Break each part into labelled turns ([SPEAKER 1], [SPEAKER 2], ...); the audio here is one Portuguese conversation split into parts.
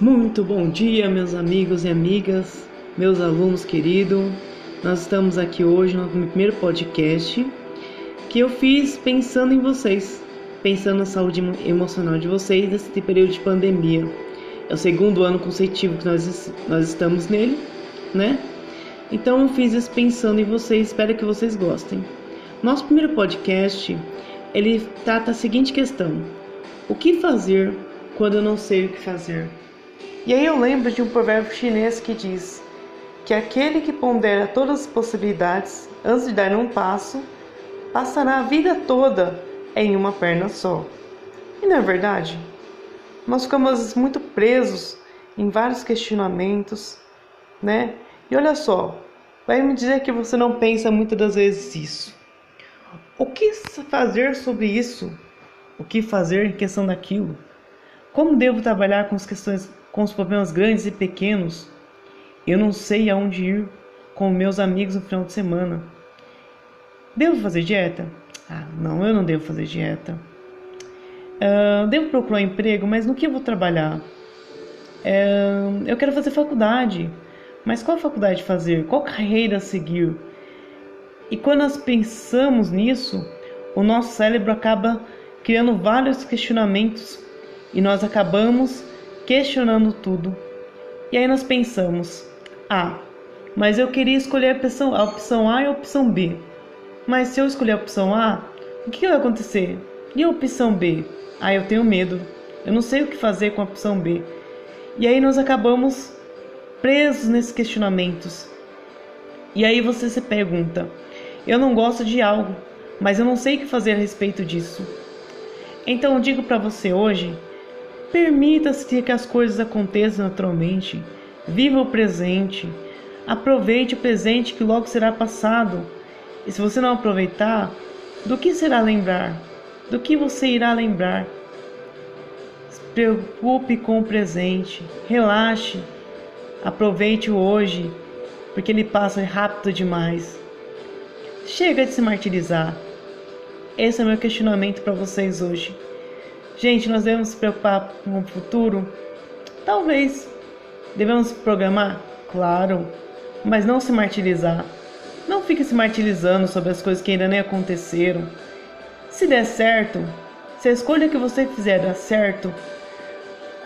[SPEAKER 1] Muito bom dia, meus amigos e amigas, meus alunos queridos. Nós estamos aqui hoje no meu primeiro podcast que eu fiz pensando em vocês, pensando na saúde emocional de vocês nesse período de pandemia. É o segundo ano consecutivo que nós, nós estamos nele, né? Então eu fiz isso pensando em vocês, espero que vocês gostem. Nosso primeiro podcast, ele trata a seguinte questão: O que fazer quando eu não sei o que fazer? E aí eu lembro de um provérbio chinês que diz que aquele que pondera todas as possibilidades antes de dar um passo, passará a vida toda em uma perna só. E não é verdade? Nós ficamos muito presos em vários questionamentos, né? E olha só, vai me dizer que você não pensa muitas das vezes isso. O que fazer sobre isso? O que fazer em questão daquilo? Como devo trabalhar com as questões com os problemas grandes e pequenos. Eu não sei aonde ir com meus amigos no final de semana. Devo fazer dieta? Ah, não, eu não devo fazer dieta. Uh, devo procurar emprego, mas no que eu vou trabalhar? Uh, eu quero fazer faculdade, mas qual faculdade fazer? Qual carreira seguir? E quando nós pensamos nisso, o nosso cérebro acaba criando vários questionamentos e nós acabamos questionando tudo. E aí nós pensamos: ah, mas eu queria escolher a opção, a opção A e a opção B. Mas se eu escolher a opção A, o que vai acontecer? E a opção B? Ah, eu tenho medo. Eu não sei o que fazer com a opção B. E aí nós acabamos presos nesses questionamentos. E aí você se pergunta: eu não gosto de algo, mas eu não sei o que fazer a respeito disso. Então eu digo para você hoje Permita-se que as coisas aconteçam naturalmente. Viva o presente. Aproveite o presente que logo será passado. E se você não aproveitar, do que será lembrar? Do que você irá lembrar? Se preocupe com o presente. Relaxe. Aproveite o hoje, porque ele passa rápido demais. Chega de se martirizar. Esse é o meu questionamento para vocês hoje. Gente, nós devemos se preocupar com o futuro? Talvez. Devemos programar? Claro. Mas não se martirizar. Não fique se martirizando sobre as coisas que ainda nem aconteceram. Se der certo, se a escolha que você fizer dar certo,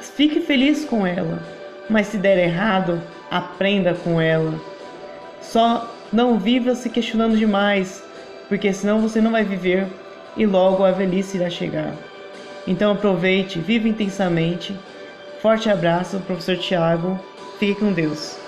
[SPEAKER 1] fique feliz com ela. Mas se der errado, aprenda com ela. Só não viva se questionando demais, porque senão você não vai viver e logo a velhice irá chegar. Então aproveite, viva intensamente. Forte abraço, professor Tiago. Fique com Deus.